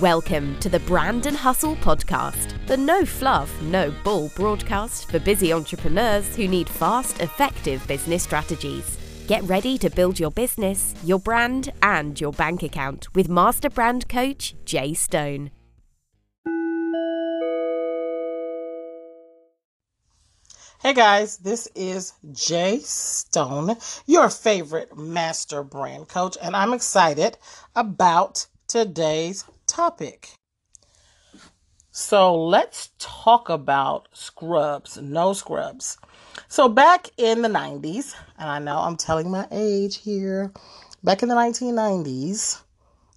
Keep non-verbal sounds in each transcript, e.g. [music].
Welcome to the Brand and Hustle podcast, the no fluff, no bull broadcast for busy entrepreneurs who need fast, effective business strategies. Get ready to build your business, your brand, and your bank account with Master Brand Coach Jai Stone. Hey guys, this is Jai Stone, your favorite master brand coach, and I'm excited about today's topic. So let's talk about scrubs, no scrubs. So back in the 90s, and I know I'm telling my age here, back in the 1990s,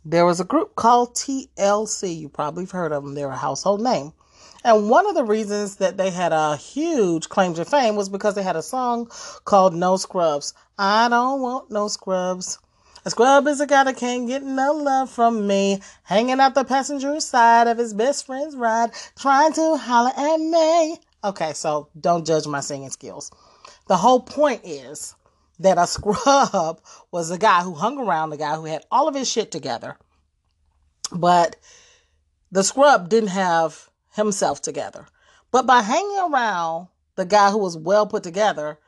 there was a group called TLC. You probably have heard of them, they're a household name. And one of the reasons that they had a huge claim to fame was because they had a song called No Scrubs. I don't want no scrubs. A scrub is a guy that can't get no love from me. Hanging out the passenger side of his best friend's ride, trying to holler at me. Okay, so don't judge my singing skills. The whole point is that a [laughs] scrub was a guy who hung around the guy who had all of his shit together. But the scrub didn't have himself together. But by hanging around the guy who was well put together,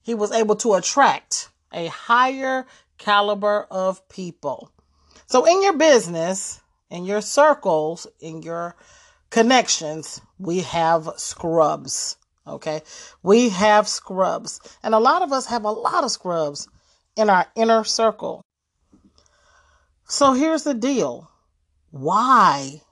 he was able to attract a higher caliber of people. So, in your business, in your circles, in your connections, we have scrubs. Okay. We have scrubs. And a lot of us have a lot of scrubs in our inner circle. So, here's the deal why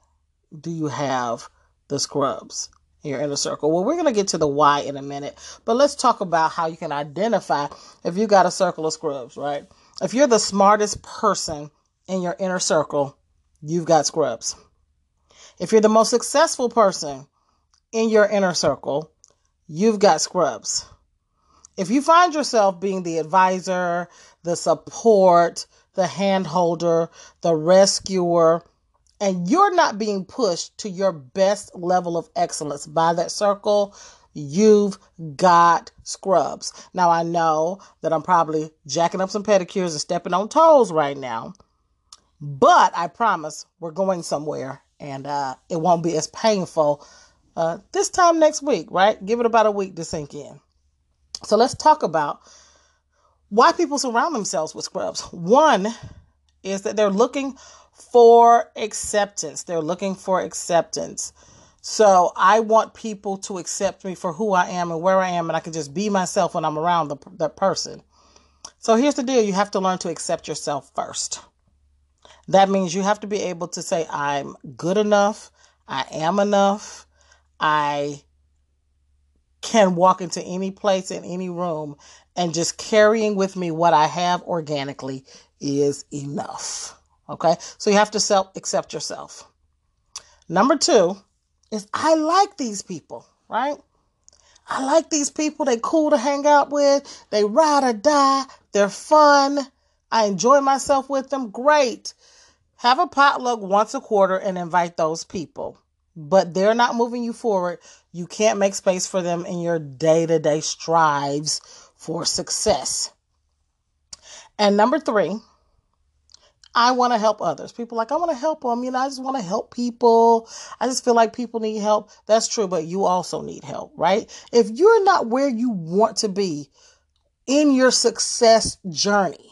do you have the scrubs in your inner circle? Well, we're going to get to the why in a minute, but let's talk about how you can identify if you got a circle of scrubs, right? If you're the smartest person in your inner circle, you've got scrubs. If you're the most successful person in your inner circle, you've got scrubs. If you find yourself being the advisor, the support, the handholder, the rescuer, and you're not being pushed to your best level of excellence by that circle, you've got scrubs. Now, I know that I'm probably jacking up some pedicures and stepping on toes right now, but I promise we're going somewhere and uh, it won't be as painful uh, this time next week, right? Give it about a week to sink in. So, let's talk about why people surround themselves with scrubs. One is that they're looking for acceptance. They're looking for acceptance. So I want people to accept me for who I am and where I am, and I can just be myself when I'm around the, that person. So here's the deal you have to learn to accept yourself first. That means you have to be able to say, I'm good enough, I am enough, I can walk into any place in any room, and just carrying with me what I have organically is enough. Okay, so you have to self accept yourself. Number two is I like these people, right? I like these people. They cool to hang out with. They ride or die. They're fun. I enjoy myself with them. Great. Have a potluck once a quarter and invite those people. But they're not moving you forward. You can't make space for them in your day to day strives for success. And number three, I want to help others. People like, I want to help them. You know, I just want to help people. I just feel like people need help. That's true, but you also need help, right? If you're not where you want to be in your success journey,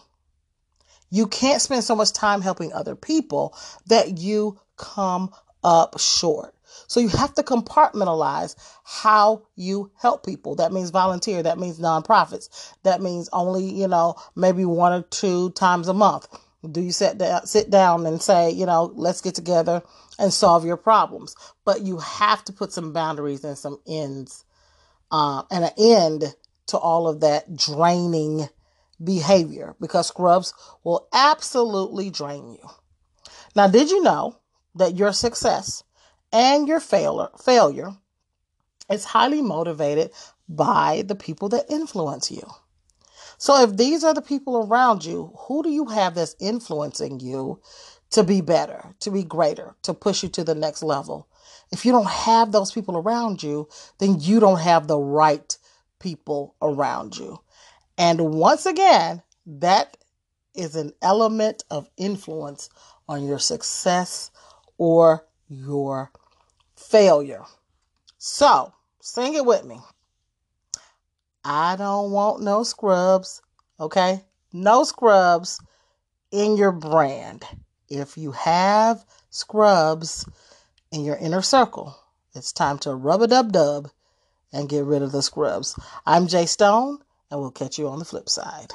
you can't spend so much time helping other people that you come up short. So you have to compartmentalize how you help people. That means volunteer. That means nonprofits. That means only, you know, maybe one or two times a month. Do you sit down, sit down and say, you know, let's get together and solve your problems? But you have to put some boundaries and some ends, uh, and an end to all of that draining behavior because scrubs will absolutely drain you. Now, did you know that your success and your failure failure is highly motivated by the people that influence you? So if these are the people around you, who do you have that's influencing you to be better, to be greater, to push you to the next level? If you don't have those people around you, then you don't have the right people around you. And once again, that is an element of influence on your success or your failure. So, sing it with me. I don't want no scrubs, okay? No scrubs in your brand. If you have scrubs in your inner circle, it's time to rub a dub dub and get rid of the scrubs. I'm Jai Stone, and we'll catch you on the flip side.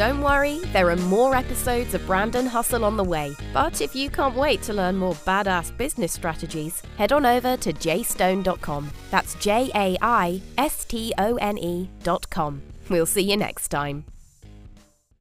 Don't worry, there are more episodes of Brand and Hustle on the way. But if you can't wait to learn more badass business strategies, head on over to jaistone.com. That's J A I S T O N E.com. We'll see you next time.